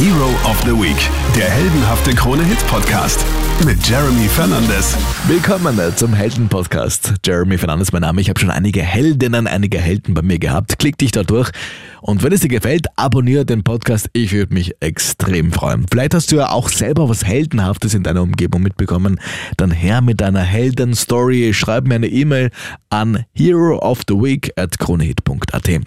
Hero of the Week, der heldenhafte Krone-Hit-Podcast mit Jeremy Fernandes. Willkommen äh, zum Helden-Podcast. Jeremy Fernandes, mein Name. Ich habe schon einige Heldinnen, einige Helden bei mir gehabt. Klick dich da durch. Und wenn es dir gefällt, abonniere den Podcast. Ich würde mich extrem freuen. Vielleicht hast du ja auch selber was Heldenhaftes in deiner Umgebung mitbekommen. Dann her mit deiner Helden-Story. Schreib mir eine E-Mail an herooftheweek at kronehit.at.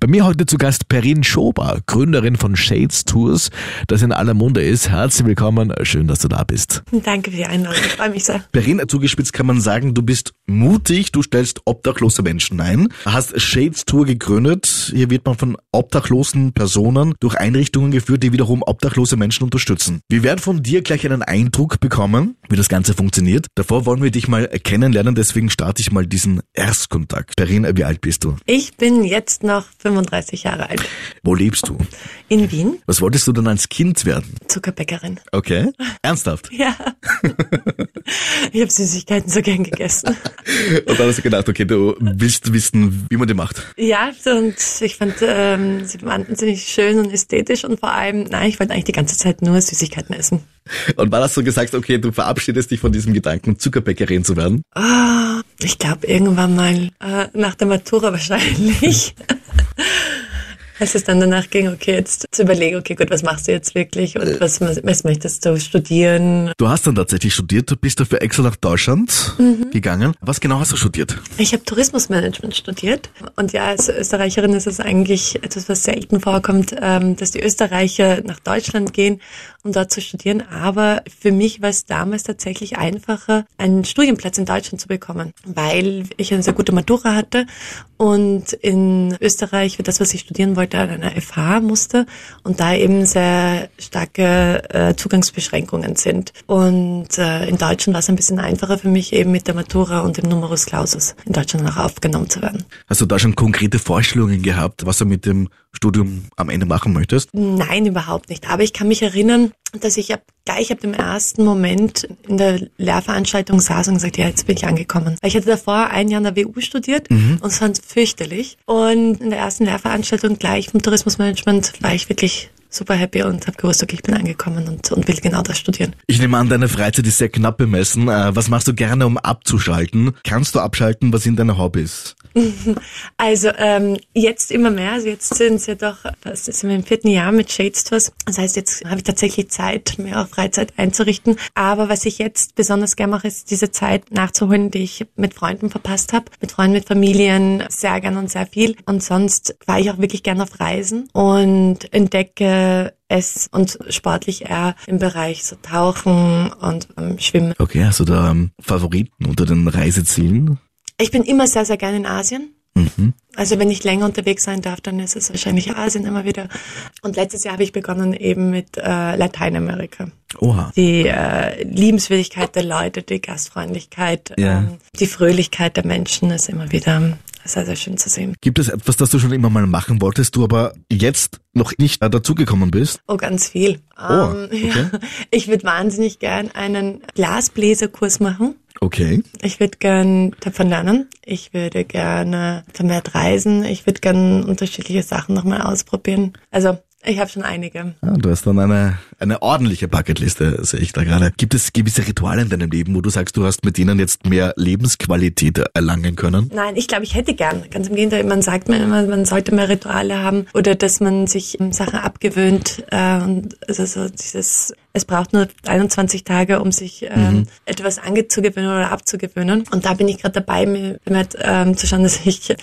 Bei mir heute zu Gast Perin Schober, Gründerin von Shades Tours, das in aller Munde ist. Herzlich willkommen, schön, dass du da bist. Danke für die Einladung, ich freue mich sehr. Perin, zugespitzt kann man sagen, du bist mutig, du stellst obdachlose Menschen ein, hast Shades Tour gegründet. Hier wird man von obdachlosen Personen durch Einrichtungen geführt, die wiederum obdachlose Menschen unterstützen. Wir werden von dir gleich einen Eindruck bekommen, wie das Ganze funktioniert. Davor wollen wir dich mal kennenlernen, deswegen starte ich mal diesen Erstkontakt. Perin, wie alt bist du? Ich bin jetzt noch 35 Jahre alt. Wo lebst du? In Wien. Was wolltest du denn als Kind werden? Zuckerbäckerin. Okay. Ernsthaft? Ja. ich habe Süßigkeiten so gern gegessen. Und dann hast du gedacht, okay, du willst wissen, wie man die macht. Ja, und ich fand ähm, sie wahnsinnig schön und ästhetisch und vor allem, nein, ich wollte eigentlich die ganze Zeit nur Süßigkeiten essen. Und wann hast du gesagt, okay, du verabschiedest dich von diesem Gedanken, Zuckerbäckerin zu werden? Oh, ich glaube irgendwann mal äh, nach der Matura wahrscheinlich. Als es dann danach ging, okay, jetzt zu überlegen, okay, gut, was machst du jetzt wirklich und was, was möchtest du studieren? Du hast dann tatsächlich studiert, du bist dafür extra nach Deutschland mhm. gegangen. Was genau hast du studiert? Ich habe Tourismusmanagement studiert und ja, als Österreicherin ist es eigentlich etwas, was selten vorkommt, ähm, dass die Österreicher nach Deutschland gehen, um dort zu studieren. Aber für mich war es damals tatsächlich einfacher, einen Studienplatz in Deutschland zu bekommen, weil ich eine sehr gute Matura hatte und in Österreich für das, was ich studieren wollte, an einer FH musste und da eben sehr starke äh, Zugangsbeschränkungen sind. Und äh, in Deutschland war es ein bisschen einfacher für mich eben mit der Matura und dem Numerus Clausus in Deutschland auch aufgenommen zu werden. Hast du da schon konkrete Vorstellungen gehabt, was du mit dem Studium am Ende machen möchtest? Nein, überhaupt nicht. Aber ich kann mich erinnern, dass ich ab, gleich ab dem ersten Moment in der Lehrveranstaltung saß und gesagt, ja, jetzt bin ich angekommen. Ich hatte davor ein Jahr in der WU studiert mhm. und es fand fürchterlich. Und in der ersten Lehrveranstaltung gleich vom Tourismusmanagement war ich wirklich super happy und habe gewusst, okay, ich bin angekommen und, und will genau das studieren. Ich nehme an, deine Freizeit ist sehr knapp bemessen. Äh, was machst du gerne, um abzuschalten? Kannst du abschalten? Was sind deine Hobbys? Also ähm, jetzt immer mehr. Also jetzt sind es ja doch, das ist im vierten Jahr mit Shade Stores. Das heißt, jetzt habe ich tatsächlich Zeit, mehr auf Freizeit einzurichten. Aber was ich jetzt besonders gerne mache, ist diese Zeit nachzuholen, die ich mit Freunden verpasst habe. Mit Freunden, mit Familien, sehr gern und sehr viel. Und sonst war ich auch wirklich gerne auf Reisen und entdecke es und sportlich eher im Bereich so Tauchen und ähm, Schwimmen. Okay, hast du da ähm, Favoriten unter den Reisezielen? Ich bin immer sehr, sehr gerne in Asien. Mhm. Also wenn ich länger unterwegs sein darf, dann ist es wahrscheinlich Asien immer wieder. Und letztes Jahr habe ich begonnen eben mit äh, Lateinamerika. Oha. Die äh, Liebenswürdigkeit der Leute, die Gastfreundlichkeit, ja. ähm, die Fröhlichkeit der Menschen ist immer wieder sehr, sehr schön zu sehen. Gibt es etwas, das du schon immer mal machen wolltest, du aber jetzt noch nicht dazugekommen bist? Oh, ganz viel. Oh, ähm, okay. ja, ich würde wahnsinnig gern einen Glasbläserkurs machen. Okay. Ich würde gern davon lernen. Ich würde gerne vermehrt reisen. Ich würde gern unterschiedliche Sachen nochmal ausprobieren. Also ich habe schon einige. Ja, du hast dann eine, eine ordentliche Bucketliste, sehe ich da gerade. Gibt es gewisse Rituale in deinem Leben, wo du sagst, du hast mit denen jetzt mehr Lebensqualität erlangen können? Nein, ich glaube, ich hätte gern. Ganz im Gegenteil, man sagt mir immer, man sollte mehr Rituale haben oder dass man sich Sachen abgewöhnt. Äh, und also so dieses, es braucht nur 21 Tage, um sich ähm, mhm. etwas angezugewöhnen oder abzugewöhnen. Und da bin ich gerade dabei, mir, mir ähm, zu schauen, dass ich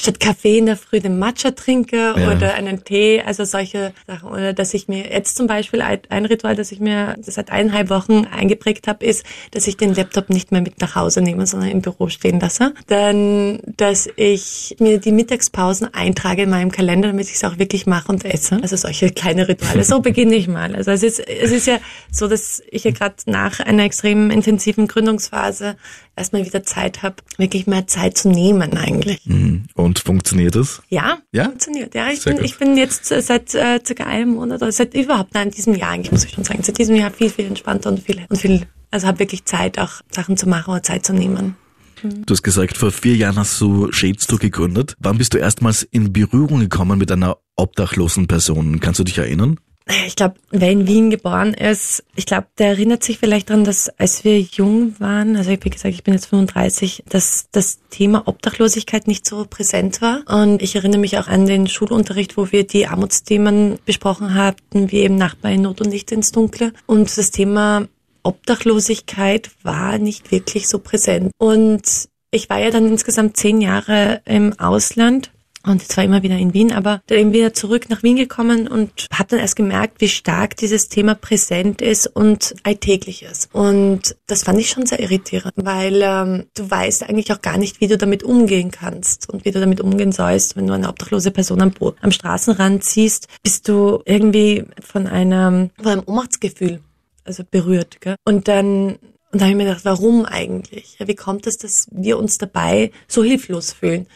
statt Kaffee in der Früh den Matcha trinke ja. oder einen Tee, also solche Sachen. Oder dass ich mir jetzt zum Beispiel ein Ritual, das ich mir seit eineinhalb Wochen eingeprägt habe, ist, dass ich den Laptop nicht mehr mit nach Hause nehme, sondern im Büro stehen lasse. Dann, dass ich mir die Mittagspausen eintrage in meinem Kalender, damit ich es auch wirklich mache und esse. Also solche kleine Rituale. So beginne ich mal. Also es ist, es ist ja so, dass ich ja gerade nach einer extrem intensiven Gründungsphase erstmal wieder Zeit habe, wirklich mehr Zeit zu nehmen eigentlich. Mhm. Und funktioniert es? Ja, ja, funktioniert. Ja, ich bin, ich bin jetzt seit äh, circa einem Monat oder seit überhaupt, nein, diesem Jahr eigentlich muss ich schon sagen, seit diesem Jahr viel, viel entspannter und viel, und viel, also habe wirklich Zeit auch Sachen zu machen oder Zeit zu nehmen. Mhm. Du hast gesagt, vor vier Jahren hast du Shades Tour gegründet. Wann bist du erstmals in Berührung gekommen mit einer obdachlosen Person? Kannst du dich erinnern? Ich glaube, wer in Wien geboren ist, ich glaube, der erinnert sich vielleicht daran, dass als wir jung waren, also wie gesagt, ich bin jetzt 35, dass das Thema Obdachlosigkeit nicht so präsent war. Und ich erinnere mich auch an den Schulunterricht, wo wir die Armutsthemen besprochen hatten, wie eben Nachbar in Not und Licht ins Dunkle. Und das Thema Obdachlosigkeit war nicht wirklich so präsent. Und ich war ja dann insgesamt zehn Jahre im Ausland und zwar immer wieder in Wien, aber dann eben wieder zurück nach Wien gekommen und habe dann erst gemerkt, wie stark dieses Thema präsent ist und alltäglich ist. Und das fand ich schon sehr irritierend, weil ähm, du weißt eigentlich auch gar nicht, wie du damit umgehen kannst und wie du damit umgehen sollst, wenn du eine obdachlose Person am, am Straßenrand siehst, bist du irgendwie von einem, von einem Ohnmachtsgefühl also berührt. Gell? Und dann und da habe ich mir gedacht, warum eigentlich? Ja, wie kommt es, dass wir uns dabei so hilflos fühlen,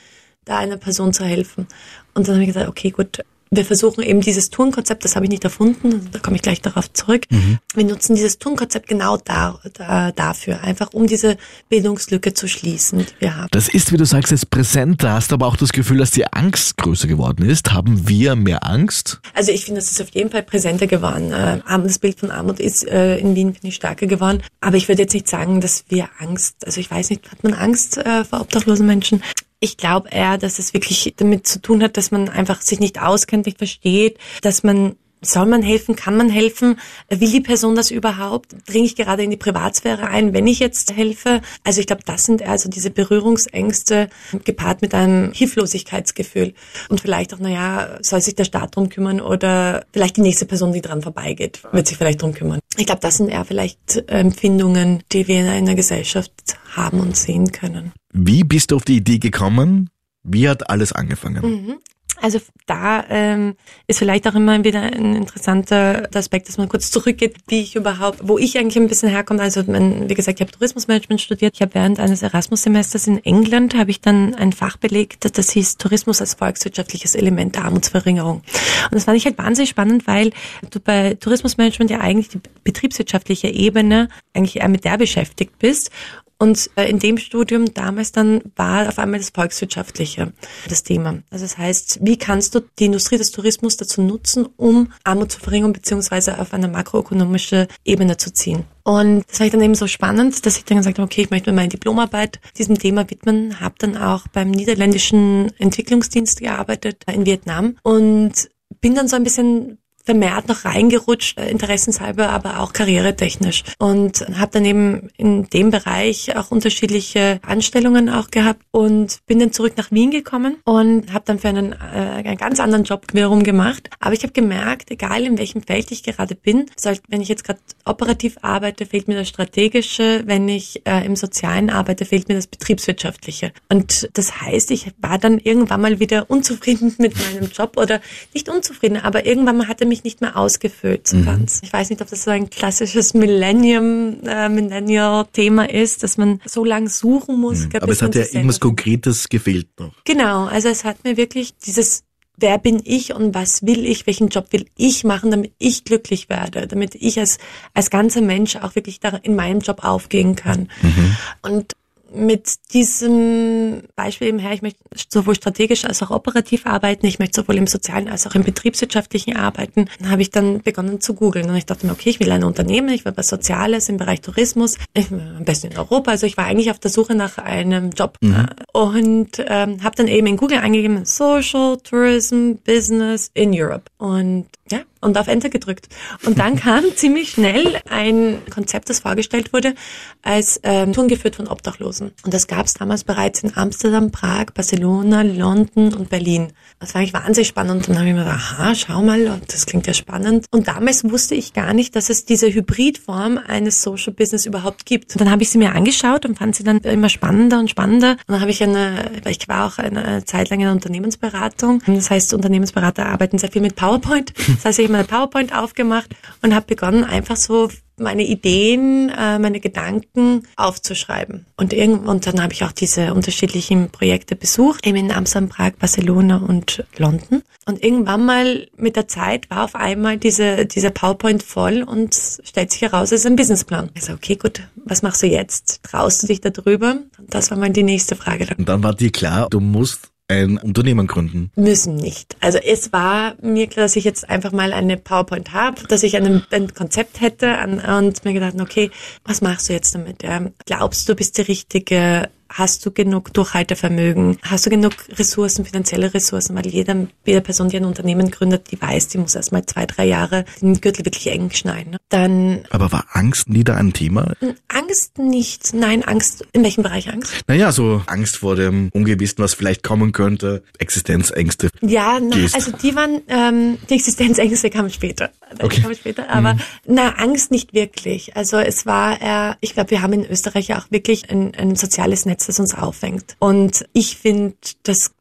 da einer Person zu helfen? Und dann habe ich gesagt, okay, gut, wir versuchen eben dieses Turnkonzept, das habe ich nicht erfunden, da komme ich gleich darauf zurück. Mhm. Wir nutzen dieses Turnkonzept genau da, da, dafür, einfach um diese Bildungslücke zu schließen, die wir haben. Das ist, wie du sagst, jetzt präsent. Da hast du aber auch das Gefühl, dass die Angst größer geworden ist. Haben wir mehr Angst? Also ich finde, es ist auf jeden Fall präsenter geworden. Äh, das Bild von Armut ist äh, in Wien, finde ich, stärker geworden. Aber ich würde jetzt nicht sagen, dass wir Angst, also ich weiß nicht, hat man Angst äh, vor obdachlosen Menschen? Ich glaube eher, dass es wirklich damit zu tun hat, dass man einfach sich nicht auskennt, nicht versteht, dass man soll man helfen? Kann man helfen? Will die Person das überhaupt? Dringe ich gerade in die Privatsphäre ein, wenn ich jetzt helfe? Also ich glaube, das sind also diese Berührungsängste gepaart mit einem Hilflosigkeitsgefühl. Und vielleicht auch, naja, soll sich der Staat drum kümmern oder vielleicht die nächste Person, die dran vorbeigeht, wird sich vielleicht drum kümmern. Ich glaube, das sind eher vielleicht Empfindungen, die wir in einer Gesellschaft haben und sehen können. Wie bist du auf die Idee gekommen? Wie hat alles angefangen? Mhm. Also da ähm, ist vielleicht auch immer wieder ein interessanter Aspekt, dass man kurz zurückgeht, wie ich überhaupt, wo ich eigentlich ein bisschen herkomme. Also mein, wie gesagt, ich habe Tourismusmanagement studiert. Ich habe während eines Erasmus-Semesters in England habe ich dann ein Fach belegt, das hieß Tourismus als volkswirtschaftliches Element der Armutsverringerung. Und das fand ich halt wahnsinnig spannend, weil du bei Tourismusmanagement ja eigentlich die betriebswirtschaftliche Ebene eigentlich eher mit der beschäftigt bist und äh, in dem Studium damals dann war auf einmal das Volkswirtschaftliche das Thema. Also das heißt, wie kannst du die Industrie des Tourismus dazu nutzen, um Armut zu verringern beziehungsweise auf eine makroökonomische Ebene zu ziehen? Und das war ich dann eben so spannend, dass ich dann gesagt habe, okay, ich möchte mir meine Diplomarbeit diesem Thema widmen, habe dann auch beim niederländischen Entwicklungsdienst gearbeitet in Vietnam und bin dann so ein bisschen vermehrt noch reingerutscht, äh, interessenshalber, aber auch karrieretechnisch. Und habe dann eben in dem Bereich auch unterschiedliche Anstellungen auch gehabt und bin dann zurück nach Wien gekommen und habe dann für einen, äh, einen ganz anderen Job wiederum gemacht. Aber ich habe gemerkt, egal in welchem Feld ich gerade bin, soll, wenn ich jetzt gerade operativ arbeite, fehlt mir das Strategische, wenn ich äh, im Sozialen arbeite, fehlt mir das Betriebswirtschaftliche. Und das heißt, ich war dann irgendwann mal wieder unzufrieden mit meinem Job oder nicht unzufrieden, aber irgendwann mal hatte mich mich nicht mehr ausgefüllt so mhm. ganz. Ich weiß nicht, ob das so ein klassisches Millennium, äh, Millennial-Thema ist, dass man so lang suchen muss. Mhm. Aber es hat ja irgendwas Konkretes gefehlt noch. Genau, also es hat mir wirklich dieses wer bin ich und was will ich, welchen Job will ich machen, damit ich glücklich werde, damit ich als, als ganzer Mensch auch wirklich da in meinem Job aufgehen kann. Mhm. Und mit diesem Beispiel eben her, ich möchte sowohl strategisch als auch operativ arbeiten, ich möchte sowohl im sozialen als auch im betriebswirtschaftlichen arbeiten, dann habe ich dann begonnen zu googeln und ich dachte mir, okay, ich will ein Unternehmen, ich will was Soziales im Bereich Tourismus, am besten in Europa, also ich war eigentlich auf der Suche nach einem Job. Mhm. und ähm, habe dann eben in Google eingegeben, Social Tourism Business in Europe. Und ja, und auf Enter gedrückt. Und dann kam ziemlich schnell ein Konzept, das vorgestellt wurde, als ähm, Touren geführt von Obdachlosen. Und das gab es damals bereits in Amsterdam, Prag, Barcelona, London und Berlin. Das war eigentlich wahnsinnig spannend. Und dann habe ich mir gedacht, aha, schau mal, das klingt ja spannend. Und damals wusste ich gar nicht, dass es diese Hybridform eines Social Business überhaupt gibt. Und dann habe ich sie mir angeschaut und fand sie dann immer spannender und spannender. Und dann habe ich eine, ich war auch eine Zeit lang in einer Unternehmensberatung. Das heißt, Unternehmensberater arbeiten sehr viel mit PowerPoint. Das heißt, ich habe meine PowerPoint aufgemacht und habe begonnen, einfach so meine Ideen, äh, meine Gedanken aufzuschreiben. Und, irgend und dann habe ich auch diese unterschiedlichen Projekte besucht, eben in Amsterdam, Prag, Barcelona und London. Und irgendwann mal mit der Zeit war auf einmal diese, dieser PowerPoint voll und stellt sich heraus, es ist ein Businessplan. Ich so, okay, gut, was machst du jetzt? Traust du dich da drüber? Das war mal die nächste Frage. Und dann war dir klar, du musst ein Unternehmen gründen? Müssen nicht. Also es war mir klar, dass ich jetzt einfach mal eine PowerPoint habe, dass ich ein, ein Konzept hätte und mir gedacht, okay, was machst du jetzt damit? Ja? Glaubst du, bist die richtige Hast du genug Durchhaltevermögen? Hast du genug Ressourcen, finanzielle Ressourcen? Weil jeder, jede Person, die ein Unternehmen gründet, die weiß, die muss erstmal zwei, drei Jahre den Gürtel wirklich eng schneiden. Ne? Dann. Aber war Angst nie da ein Thema? Angst nicht. Nein, Angst. In welchem Bereich Angst? Naja, so Angst vor dem Ungewissen, was vielleicht kommen könnte. Existenzängste. Ja, na, also die waren, ähm, die Existenzängste kamen später. Okay. Kamen später. Aber mhm. na, Angst nicht wirklich. Also es war, äh, ich glaube, wir haben in Österreich ja auch wirklich ein, ein soziales Netz Netz, das uns auffängt. Und ich finde,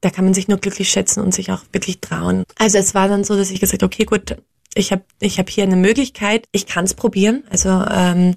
da kann man sich nur glücklich schätzen und sich auch wirklich trauen. Also es war dann so, dass ich gesagt, okay, gut, ich habe ich hab hier eine Möglichkeit, ich kann es probieren. Also ähm,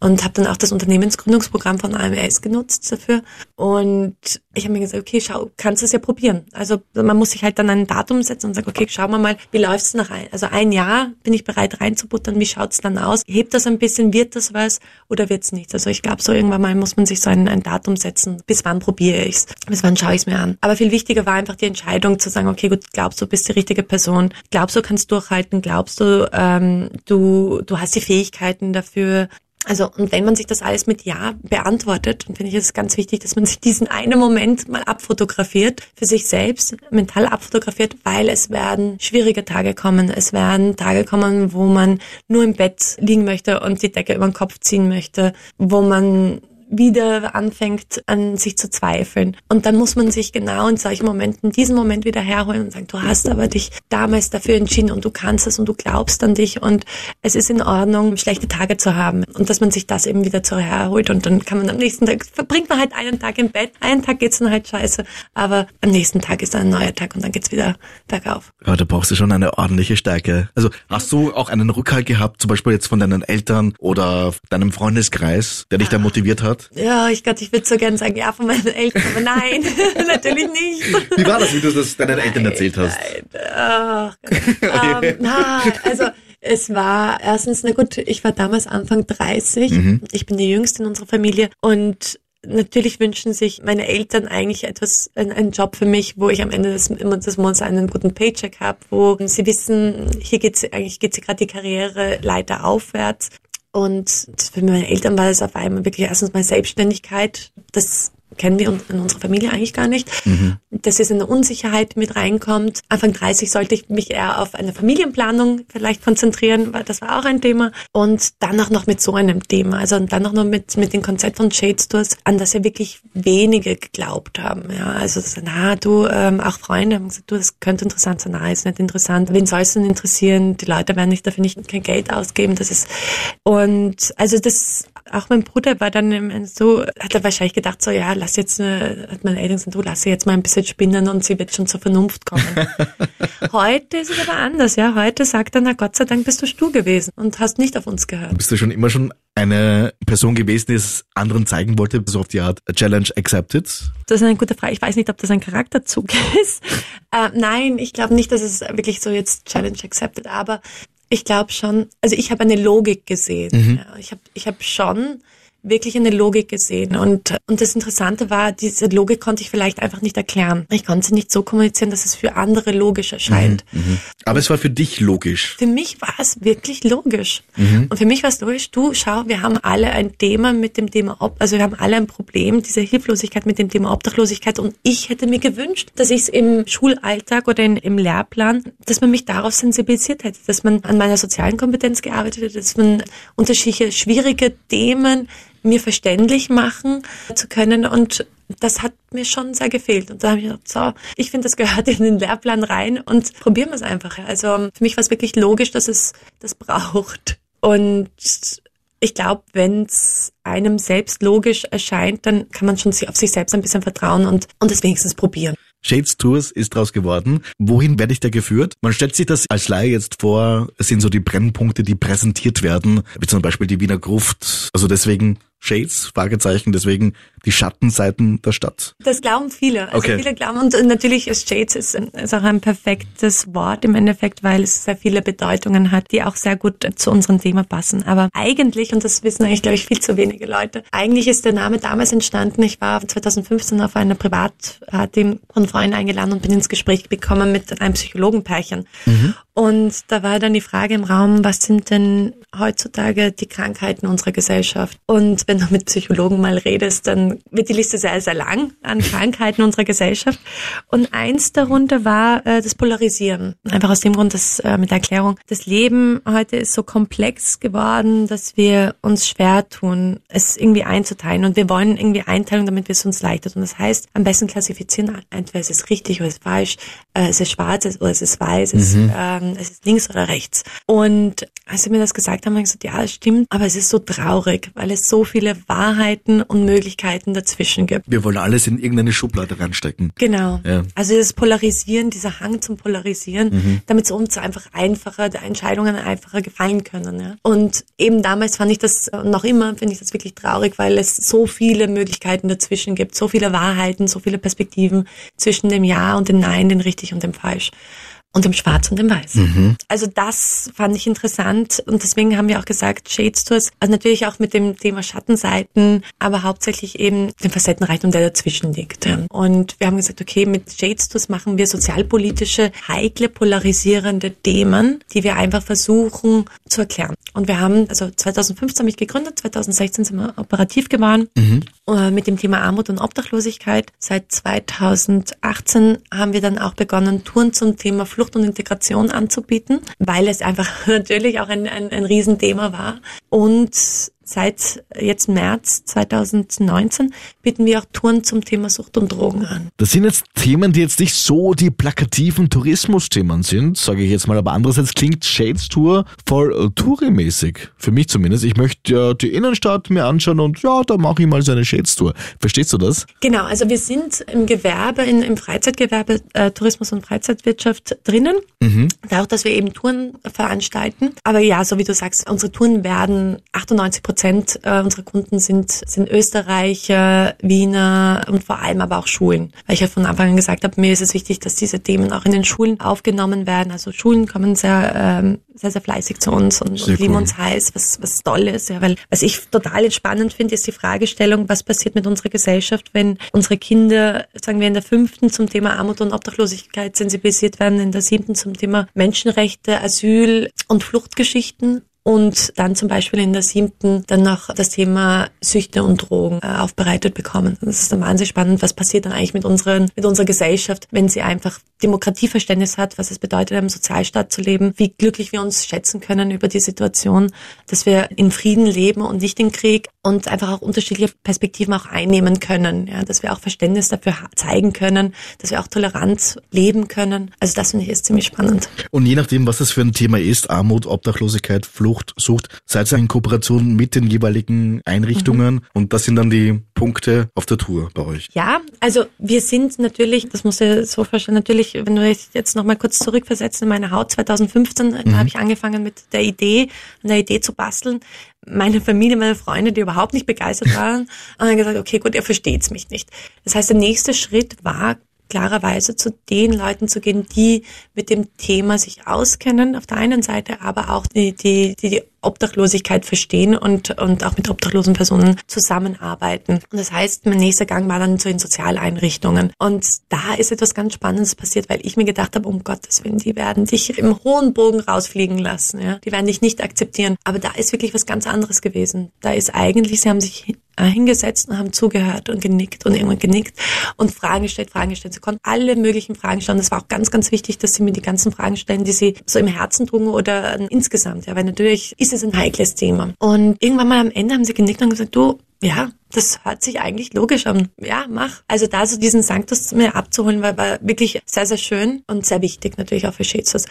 und habe dann auch das Unternehmensgründungsprogramm von AMS genutzt dafür. Und ich habe mir gesagt, okay, schau, kannst du es ja probieren. Also man muss sich halt dann ein Datum setzen und sagen, okay, schauen wir mal, wie läuft's nach ein? Also ein Jahr bin ich bereit reinzubuttern, wie schaut's dann aus? Hebt das ein bisschen, wird das was oder wird's nichts? Also ich glaube, so irgendwann mal muss man sich so ein, ein Datum setzen, bis wann probiere ich's, bis wann schaue ich's mir an. Aber viel wichtiger war einfach die Entscheidung zu sagen, okay, gut, glaubst du, bist die richtige Person, glaubst du, kannst durchhalten, glaubst du, ähm, du, du hast die Fähigkeiten dafür, also, und wenn man sich das alles mit Ja beantwortet, dann finde ich es ganz wichtig, dass man sich diesen einen Moment mal abfotografiert, für sich selbst mental abfotografiert, weil es werden schwierige Tage kommen. Es werden Tage kommen, wo man nur im Bett liegen möchte und die Decke über den Kopf ziehen möchte, wo man wieder anfängt an sich zu zweifeln. Und dann muss man sich genau in solchen Momenten diesen Moment wieder herholen und sagen, du hast aber dich damals dafür entschieden und du kannst es und du glaubst an dich und es ist in Ordnung, schlechte Tage zu haben und dass man sich das eben wieder zu herholt und dann kann man am nächsten Tag, verbringt man halt einen Tag im Bett, einen Tag geht's dann halt scheiße, aber am nächsten Tag ist dann ein neuer Tag und dann geht's wieder bergauf. Ja, da brauchst du schon eine ordentliche Stärke. Also hast du auch einen Rückhalt gehabt, zum Beispiel jetzt von deinen Eltern oder deinem Freundeskreis, der dich da motiviert hat? Ja, ich Gott, ich würde so gern sagen, ja, von meinen Eltern, aber nein, natürlich nicht. Wie war das, wie du das deinen Eltern erzählt hast? Nein, ach, ähm, na, also es war erstens, na gut, ich war damals Anfang 30, mhm. ich bin die Jüngste in unserer Familie und natürlich wünschen sich meine Eltern eigentlich etwas, einen Job für mich, wo ich am Ende des, des Monats einen guten Paycheck habe, wo sie wissen, hier geht's eigentlich geht's gerade die Karriere leider aufwärts. Und für meine Eltern war es auf einmal wirklich erstens mal Selbstständigkeit. Das kennen wir in unserer Familie eigentlich gar nicht. Mhm. Dass jetzt eine Unsicherheit mit reinkommt. Anfang 30 sollte ich mich eher auf eine Familienplanung vielleicht konzentrieren, weil das war auch ein Thema. Und dann auch noch mit so einem Thema. Also und dann auch noch mit, mit dem Konzept von Shade Stores, an das ja wirklich wenige geglaubt haben. Ja, also na, du, ähm, auch Freunde haben gesagt, du, das könnte interessant sein. Na, ist nicht interessant. Wen soll es denn interessieren? Die Leute werden nicht dafür nicht kein Geld ausgeben. Das ist und also das auch mein Bruder war dann so, hat er wahrscheinlich gedacht, so ja, lass jetzt, eine, hat meine Eltern gesagt, du lass sie jetzt mal ein bisschen spinnen und sie wird schon zur Vernunft kommen. Heute ist es aber anders, ja. Heute sagt er, na Gott sei Dank bist du stur gewesen und hast nicht auf uns gehört. Bist du schon immer schon eine Person gewesen, die es anderen zeigen wollte, so auf die Art Challenge accepted? Das ist eine gute Frage. Ich weiß nicht, ob das ein Charakterzug ist. Äh, nein, ich glaube nicht, dass es wirklich so jetzt Challenge accepted, aber ich glaube schon, also ich habe eine Logik gesehen. Mhm. Ja, ich habe ich hab schon wirklich eine Logik gesehen. Und, und das Interessante war, diese Logik konnte ich vielleicht einfach nicht erklären. Ich konnte sie nicht so kommunizieren, dass es für andere logisch erscheint. Mhm, mh. Aber es war für dich logisch. Für mich war es wirklich logisch. Mhm. Und für mich war es logisch, du, schau, wir haben alle ein Thema mit dem Thema Ob, also wir haben alle ein Problem, diese Hilflosigkeit mit dem Thema Obdachlosigkeit. Und ich hätte mir gewünscht, dass ich es im Schulalltag oder in, im Lehrplan, dass man mich darauf sensibilisiert hätte, dass man an meiner sozialen Kompetenz gearbeitet hätte, dass man unterschiedliche schwierige Themen mir verständlich machen zu können und das hat mir schon sehr gefehlt. Und da habe ich gedacht, so, ich finde, das gehört in den Lehrplan rein und probieren wir es einfach. Also für mich war es wirklich logisch, dass es das braucht. Und ich glaube, wenn es einem selbst logisch erscheint, dann kann man schon auf sich selbst ein bisschen vertrauen und, und es wenigstens probieren. Shades Tours ist draus geworden. Wohin werde ich da geführt? Man stellt sich das als Laie jetzt vor, es sind so die Brennpunkte, die präsentiert werden, wie zum Beispiel die Wiener Gruft. Also deswegen Shades, Fragezeichen, deswegen die Schattenseiten der Stadt. Das glauben viele. Also okay. viele glauben, und natürlich ist Shades ist, ist auch ein perfektes Wort im Endeffekt, weil es sehr viele Bedeutungen hat, die auch sehr gut zu unserem Thema passen. Aber eigentlich, und das wissen eigentlich, glaube ich, viel zu wenige Leute, eigentlich ist der Name damals entstanden. Ich war 2015 auf einer Privatparty von Freund eingeladen und bin ins Gespräch gekommen mit einem Psychologenpärchen. Mhm. Und da war dann die Frage im Raum, was sind denn heutzutage die Krankheiten unserer Gesellschaft? Und wenn du mit Psychologen mal redest, dann wird die Liste sehr, sehr lang an Krankheiten unserer Gesellschaft. Und eins darunter war äh, das Polarisieren. Einfach aus dem Grund, dass äh, mit der Erklärung, das Leben heute ist so komplex geworden, dass wir uns schwer tun, es irgendwie einzuteilen. Und wir wollen irgendwie Einteilung, damit wir es uns leichter tun. Das heißt, am besten klassifizieren, entweder es ist richtig oder es ist falsch, äh, es ist schwarz oder es ist weiß, mhm. es, ähm, es ist links oder rechts. Und als sie mir das gesagt haben, habe ich gesagt, ja, es stimmt, aber es ist so traurig, weil es so viele Wahrheiten und Möglichkeiten dazwischen gibt. Wir wollen alles in irgendeine Schublade reinstecken. Genau. Ja. Also das Polarisieren, dieser Hang zum Polarisieren, mhm. damit es uns einfach einfacher, der Entscheidungen einfacher gefallen können. Ja. Und eben damals fand ich das, noch immer finde ich das wirklich traurig, weil es so viele Möglichkeiten dazwischen gibt, so viele Wahrheiten, so viele Perspektiven zwischen dem Ja und dem Nein, dem richtig und dem falsch und dem Schwarz und dem Weiß. Mhm. Also das fand ich interessant und deswegen haben wir auch gesagt, Shades Tours, also natürlich auch mit dem Thema Schattenseiten, aber hauptsächlich eben den Facettenreichtum, der dazwischen liegt. Und wir haben gesagt, okay, mit Shades Tours machen wir sozialpolitische, heikle, polarisierende Themen, die wir einfach versuchen zu erklären. Und wir haben, also 2015 mich gegründet, 2016 sind wir operativ geworden mhm. Äh, mit dem Thema Armut und Obdachlosigkeit. Seit 2018 haben wir dann auch begonnen, Touren zum Thema Flucht Flucht und Integration anzubieten, weil es einfach natürlich auch ein, ein, ein Riesenthema war. Und Seit jetzt März 2019 bieten wir auch Touren zum Thema Sucht und Drogen an. Das sind jetzt Themen, die jetzt nicht so die plakativen Tourismusthemen sind, sage ich jetzt mal, aber andererseits klingt Shades Tour voll äh, Touri-mäßig. Für mich zumindest. Ich möchte ja die Innenstadt mir anschauen und ja, da mache ich mal so eine Shades Tour. Verstehst du das? Genau, also wir sind im Gewerbe, in, im Freizeitgewerbe, äh, Tourismus und Freizeitwirtschaft drinnen. Mhm. Dadurch, dass wir eben Touren veranstalten. Aber ja, so wie du sagst, unsere Touren werden 98 Prozent äh, unserer Kunden sind, sind Österreicher, Wiener und vor allem aber auch Schulen. Weil ich ja von Anfang an gesagt habe, mir ist es wichtig, dass diese Themen auch in den Schulen aufgenommen werden. Also Schulen kommen sehr, ähm, sehr, sehr fleißig zu uns und, und lieben cool. uns heiß, was, was toll ist. Ja, weil was ich total entspannend finde, ist die Fragestellung, was passiert mit unserer Gesellschaft, wenn unsere Kinder, sagen wir in der fünften zum Thema Armut und Obdachlosigkeit sensibilisiert werden, in der siebten zum Thema Menschenrechte, Asyl und Fluchtgeschichten und dann zum Beispiel in der siebten dann noch das Thema Süchte und Drogen äh, aufbereitet bekommen. Das ist dann wahnsinnig spannend, was passiert dann eigentlich mit unseren, mit unserer Gesellschaft, wenn sie einfach Demokratieverständnis hat, was es bedeutet, im Sozialstaat zu leben, wie glücklich wir uns schätzen können über die Situation, dass wir in Frieden leben und nicht in Krieg und einfach auch unterschiedliche Perspektiven auch einnehmen können, ja, dass wir auch Verständnis dafür zeigen können, dass wir auch tolerant leben können. Also das finde ich ist ziemlich spannend. Und je nachdem, was das für ein Thema ist, Armut, Obdachlosigkeit, Flucht, Sucht, Sucht, seid ihr in Kooperation mit den jeweiligen Einrichtungen mhm. und das sind dann die Punkte auf der Tour bei euch. Ja, also wir sind natürlich, das muss ich so vorstellen, natürlich, wenn du jetzt nochmal kurz zurückversetzt in meine Haut, 2015 mhm. da habe ich angefangen mit der Idee, an der Idee zu basteln. Meine Familie, meine Freunde, die überhaupt nicht begeistert waren, haben gesagt, okay, gut, ihr versteht's mich nicht. Das heißt, der nächste Schritt war klarerweise zu den Leuten zu gehen, die mit dem Thema sich auskennen auf der einen Seite, aber auch die, die, die, die Obdachlosigkeit verstehen und, und auch mit obdachlosen Personen zusammenarbeiten. Und das heißt, mein nächster Gang war dann zu den Sozialeinrichtungen. Und da ist etwas ganz Spannendes passiert, weil ich mir gedacht habe, um Gottes Willen, die werden dich im hohen Bogen rausfliegen lassen. Ja? Die werden dich nicht akzeptieren. Aber da ist wirklich was ganz anderes gewesen. Da ist eigentlich, sie haben sich hingesetzt und haben zugehört und genickt und irgendwann genickt und Fragen gestellt, Fragen gestellt. Sie konnten alle möglichen Fragen stellen. Das war auch ganz, ganz wichtig, dass sie mir die ganzen Fragen stellen, die sie so im Herzen trugen oder insgesamt. Ja, weil natürlich ist es ein heikles Thema. Und irgendwann mal am Ende haben sie genickt und gesagt, du, ja, das hört sich eigentlich logisch an. Ja, mach. Also da so diesen Sanctus mir abzuholen, war, war wirklich sehr, sehr schön und sehr wichtig natürlich auch für Schätzers.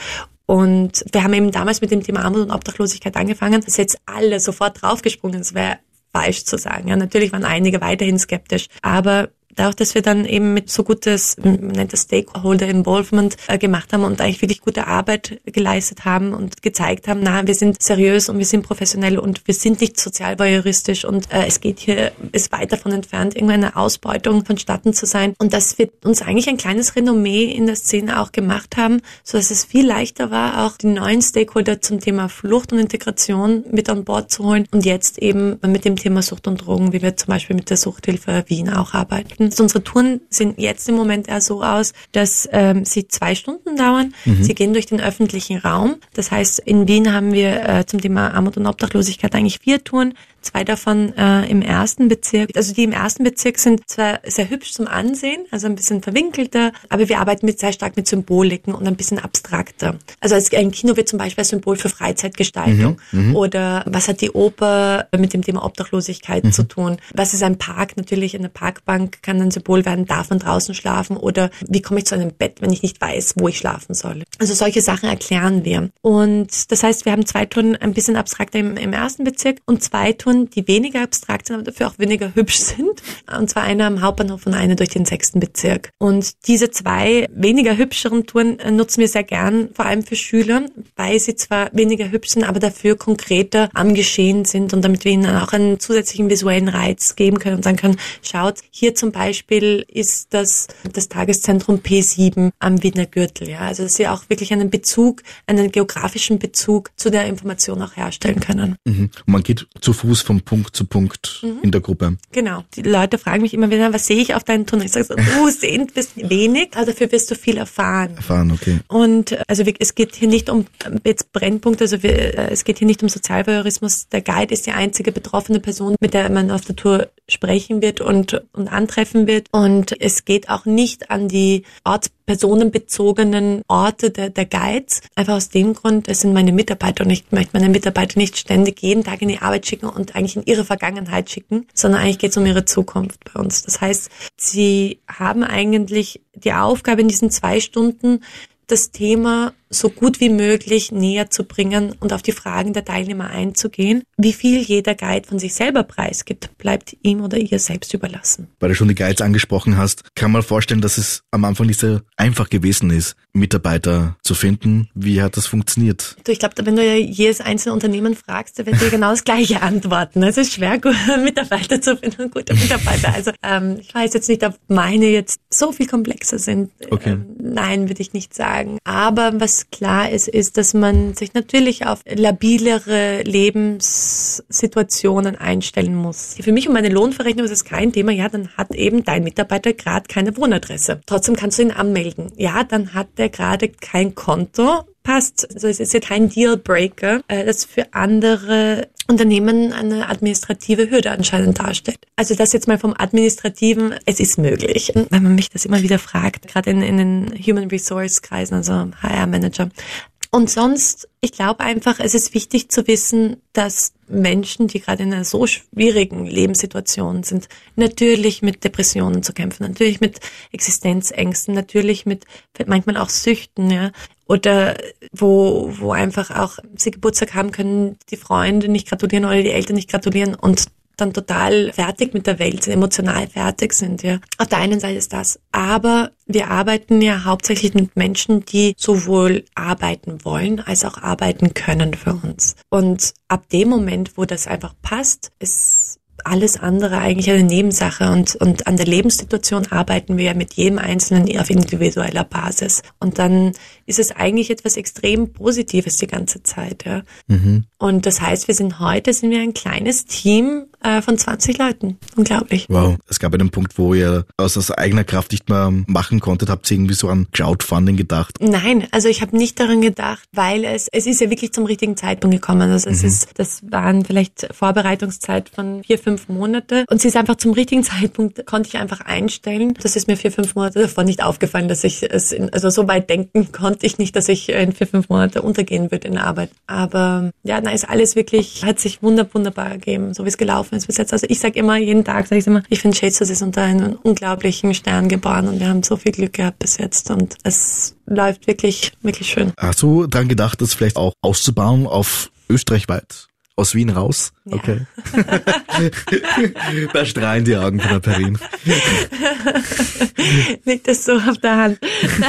Und wir haben eben damals mit dem Thema Armut und Obdachlosigkeit angefangen, dass jetzt alle sofort draufgesprungen. Das wäre falsch zu sagen. Ja, natürlich waren einige weiterhin skeptisch, aber dadurch, dass wir dann eben mit so gutes, man nennt das Stakeholder Involvement äh, gemacht haben und eigentlich wirklich gute Arbeit geleistet haben und gezeigt haben, na, wir sind seriös und wir sind professionell und wir sind nicht sozialvoyeuristisch und äh, es geht hier, ist weit davon entfernt, irgendeine Ausbeutung vonstatten zu sein. Und dass wir uns eigentlich ein kleines Renommee in der Szene auch gemacht haben, so dass es viel leichter war, auch die neuen Stakeholder zum Thema Flucht und Integration mit an Bord zu holen und jetzt eben mit dem Thema Sucht und Drogen, wie wir zum Beispiel mit der Suchthilfe Wien auch arbeiten anbieten. Unsere Touren sehen jetzt im Moment eher so aus, dass ähm, sie zwei Stunden dauern. Mhm. Sie gehen durch den öffentlichen Raum. Das heißt, in Wien haben wir äh, zum Thema Armut und Obdachlosigkeit eigentlich vier Touren zwei davon äh, im ersten Bezirk. Also die im ersten Bezirk sind zwar sehr hübsch zum Ansehen, also ein bisschen verwinkelter, aber wir arbeiten mit sehr stark mit Symboliken und ein bisschen abstrakter. Also als ein Kino wird zum Beispiel ein Symbol für Freizeitgestaltung mhm, mhm, oder was hat die Oper mit dem Thema Obdachlosigkeit mhm. zu tun? Was ist ein Park? Natürlich eine Parkbank kann ein Symbol werden, darf man draußen schlafen oder wie komme ich zu einem Bett, wenn ich nicht weiß, wo ich schlafen soll? Also solche Sachen erklären wir. Und das heißt, wir haben zwei Touren ein bisschen abstrakter im, im ersten Bezirk und zwei Touren Touren, die weniger abstrakt sind, aber dafür auch weniger hübsch sind. Und zwar eine am Hauptbahnhof und eine durch den sechsten Bezirk. Und diese zwei weniger hübscheren Touren äh, nutzen wir sehr gern, vor allem für Schüler, weil sie zwar weniger hübsch sind, aber dafür konkreter am Geschehen sind und damit wir ihnen auch einen zusätzlichen visuellen Reiz geben können und sagen können, schaut, hier zum Beispiel ist das, das Tageszentrum P7 am Wiener Gürtel. Ja, also dass sie auch wirklich einen Bezug, einen geografischen Bezug zu der Information auch herstellen können. Mhm. Man geht zu Fuß von Punkt zu Punkt mhm. in der Gruppe. Genau. Die Leute fragen mich immer wieder, was sehe ich auf deinen Tunnel? Ich sage so, du sehen bist wenig, aber dafür wirst du viel erfahren. Erfahren, okay. Und also es geht hier nicht um jetzt Brennpunkte, also wir, äh, es geht hier nicht um Sozialvoyeurismus. Der Guide ist die einzige betroffene Person, mit der man auf der Tour sprechen wird und, und antreffen wird. Und es geht auch nicht an die ortspersonenbezogenen Orte der, der Guides. Einfach aus dem Grund, es sind meine Mitarbeiter und ich möchte meine Mitarbeiter nicht ständig jeden Tag in die Arbeit schicken und eigentlich in ihre Vergangenheit schicken, sondern eigentlich geht es um ihre Zukunft bei uns. Das heißt, sie haben eigentlich die Aufgabe in diesen zwei Stunden, das Thema so gut wie möglich näher zu bringen und auf die Fragen der Teilnehmer einzugehen. Wie viel jeder Guide von sich selber preisgibt, bleibt ihm oder ihr selbst überlassen. Weil du schon die Guides angesprochen hast, kann man vorstellen, dass es am Anfang nicht so einfach gewesen ist, Mitarbeiter zu finden. Wie hat das funktioniert? Du, ich glaube, wenn du ja jedes einzelne Unternehmen fragst, dann werden dir genau das Gleiche antworten. Es ist schwer, Mitarbeiter zu finden, gute Mitarbeiter. Also ähm, ich weiß jetzt nicht, ob meine jetzt so viel komplexer sind. Okay. Ähm, nein, würde ich nicht sagen. Aber was klar ist, ist, dass man sich natürlich auf labilere Lebenssituationen einstellen muss. Für mich und meine Lohnverrechnung ist es kein Thema. Ja, dann hat eben dein Mitarbeiter gerade keine Wohnadresse. Trotzdem kannst du ihn anmelden. Ja, dann hat der gerade kein Konto passt. Also es ist ja kein Dealbreaker, äh, das für andere Unternehmen eine administrative Hürde anscheinend darstellt. Also das jetzt mal vom Administrativen, es ist möglich. Wenn man mich das immer wieder fragt, gerade in, in den Human Resource Kreisen, also HR Manager. Und sonst, ich glaube einfach, es ist wichtig zu wissen, dass Menschen, die gerade in einer so schwierigen Lebenssituation sind, natürlich mit Depressionen zu kämpfen, natürlich mit Existenzängsten, natürlich mit manchmal auch Süchten, ja oder wo, wo einfach auch sie Geburtstag haben können, die Freunde nicht gratulieren oder die Eltern nicht gratulieren und dann total fertig mit der Welt, emotional fertig sind, ja. Auf der einen Seite ist das. Aber wir arbeiten ja hauptsächlich mit Menschen, die sowohl arbeiten wollen als auch arbeiten können für uns. Und ab dem Moment, wo das einfach passt, ist alles andere eigentlich eine Nebensache und, und an der Lebenssituation arbeiten wir mit jedem Einzelnen auf individueller Basis. Und dann ist es eigentlich etwas extrem Positives die ganze Zeit. Ja. Mhm. Und das heißt, wir sind heute, sind wir ein kleines Team äh, von 20 Leuten. Unglaublich. Wow. Es gab einen Punkt, wo ihr aus, aus eigener Kraft nicht mehr machen konntet. Habt ihr irgendwie so an Crowdfunding gedacht? Nein, also ich habe nicht daran gedacht, weil es, es ist ja wirklich zum richtigen Zeitpunkt gekommen. Also es mhm. ist, das waren vielleicht Vorbereitungszeit von vier, fünf Monate. Und sie ist einfach zum richtigen Zeitpunkt, konnte ich einfach einstellen. Das ist mir vier, fünf Monate davor nicht aufgefallen, dass ich es, in, also so weit denken konnte ich nicht, dass ich in vier, fünf Monate untergehen würde in der Arbeit. Aber ja, na, ist alles wirklich, hat sich wunderbar, wunderbar ergeben, so wie es gelaufen bis jetzt. Also ich sage immer, jeden Tag sage ich immer, ich finde Shades ist unter einen unglaublichen Stern geboren und wir haben so viel Glück gehabt bis jetzt und es läuft wirklich, wirklich schön. Hast du dran gedacht, das vielleicht auch auszubauen auf österreichweit? Aus Wien raus? Ja. Okay. da strahlen die Augen von der Perin. Liegt das so auf der Hand?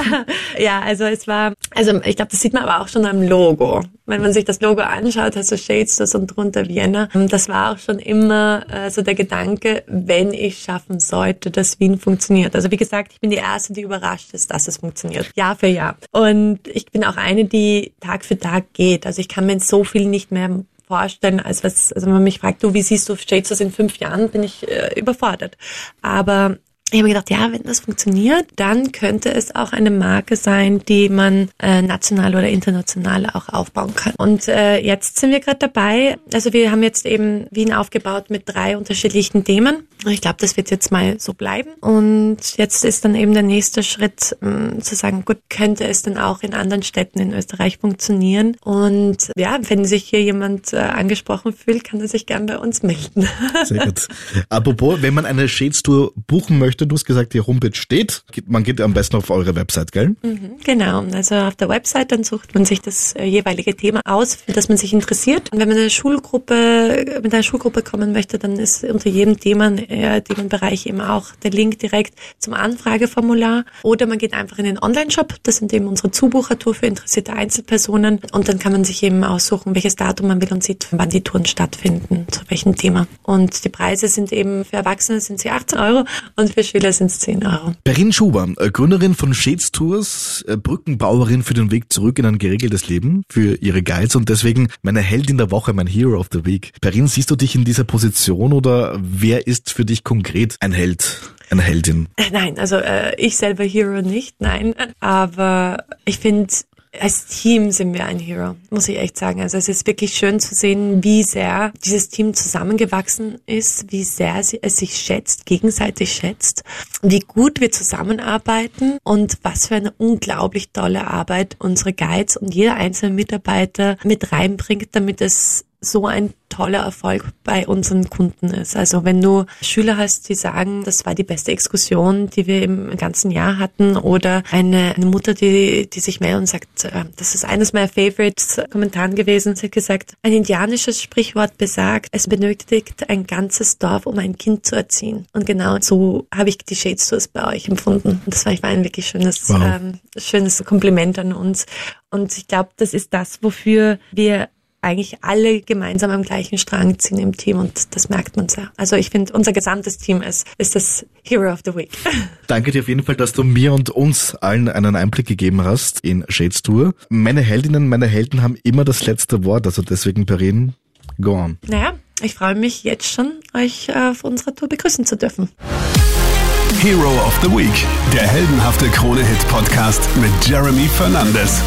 ja, also es war, also ich glaube, das sieht man aber auch schon am Logo. Wenn man sich das Logo anschaut, hast du Shades das und drunter Vienna. Das war auch schon immer äh, so der Gedanke, wenn ich schaffen sollte, dass Wien funktioniert. Also wie gesagt, ich bin die Erste, die überrascht ist, dass es funktioniert. Jahr für Jahr. Und ich bin auch eine, die Tag für Tag geht. Also ich kann mir so viel nicht mehr vorstellen, als was, also wenn man mich fragt, du, wie siehst du Shades in fünf Jahren, bin ich äh, überfordert. Aber ich habe gedacht, ja, wenn das funktioniert, dann könnte es auch eine Marke sein, die man äh, national oder international auch aufbauen kann. Und äh, jetzt sind wir gerade dabei. Also wir haben jetzt eben Wien aufgebaut mit drei unterschiedlichen Themen. Ich glaube, das wird jetzt mal so bleiben. Und jetzt ist dann eben der nächste Schritt ähm, zu sagen, gut, könnte es denn auch in anderen Städten in Österreich funktionieren? Und ja, wenn sich hier jemand äh, angesprochen fühlt, kann er sich gern bei uns melden. Sehr gut. Apropos, wenn man eine Shades Tour buchen möchte, du hast gesagt, die Homepage steht. Man geht am besten auf eure Website, gell? Mhm, genau. Also auf der Website, dann sucht man sich das äh, jeweilige Thema aus, für das man sich interessiert. Und wenn man eine Schulgruppe, mit einer Schulgruppe kommen möchte, dann ist unter jedem Thema, äh, Themenbereich eben auch der Link direkt zum Anfrageformular. Oder man geht einfach in den Online-Shop. Das sind eben unsere Zubuchertour für interessierte Einzelpersonen. Und dann kann man sich eben aussuchen, welches Datum man will und sieht, wann die Touren stattfinden, zu welchem Thema. Und die Preise sind eben für Erwachsene sind sie 18 Euro und für Sind es 10 Euro. Perin Schuber, äh, Gründerin von Shades Tours, äh, Brückenbauerin für den Weg zurück in ein geregeltes Leben für ihre Guides und deswegen meine Heldin der Woche, mein Hero of the Week. Perin, siehst du dich in dieser Position oder wer ist für dich konkret ein Held? Eine Heldin? Nein, also äh, ich selber Hero nicht, nein. Aber ich finde, als Team sind wir ein Hero, muss ich echt sagen. Also es ist wirklich schön zu sehen, wie sehr dieses Team zusammengewachsen ist, wie sehr es sich schätzt, gegenseitig schätzt, wie gut wir zusammenarbeiten und was für eine unglaublich tolle Arbeit unsere Guides und jeder einzelne Mitarbeiter mit reinbringt, damit es so ein toller Erfolg bei unseren Kunden ist. Also wenn du Schüler hast, die sagen, das war die beste Exkursion, die wir im ganzen Jahr hatten, oder eine, eine Mutter, die, die sich meldet und sagt, äh, das ist eines meiner Favorites Kommentaren gewesen, sie hat gesagt, ein indianisches Sprichwort besagt, es benötigt ein ganzes Dorf, um ein Kind zu erziehen. Und genau so habe ich die Shades Tours bei euch empfunden. Und das war, war ein wirklich schönes, wow. ähm, schönes Kompliment an uns. Und ich glaube, das ist das, wofür wir eigentlich alle gemeinsam am gleichen Strang ziehen im Team und das merkt man sehr. Also ich finde, unser gesamtes Team ist, ist das Hero of the Week. Danke dir auf jeden Fall, dass du mir und uns allen einen Einblick gegeben hast in Shades Tour. Meine Heldinnen, meine Helden haben immer das letzte Wort, also deswegen Perin, go on. Naja, ich freue mich jetzt schon, euch äh, auf unserer Tour begrüßen zu dürfen. Hero of the Week, der heldenhafte Krone-Hit-Podcast mit Jeremy Fernandes.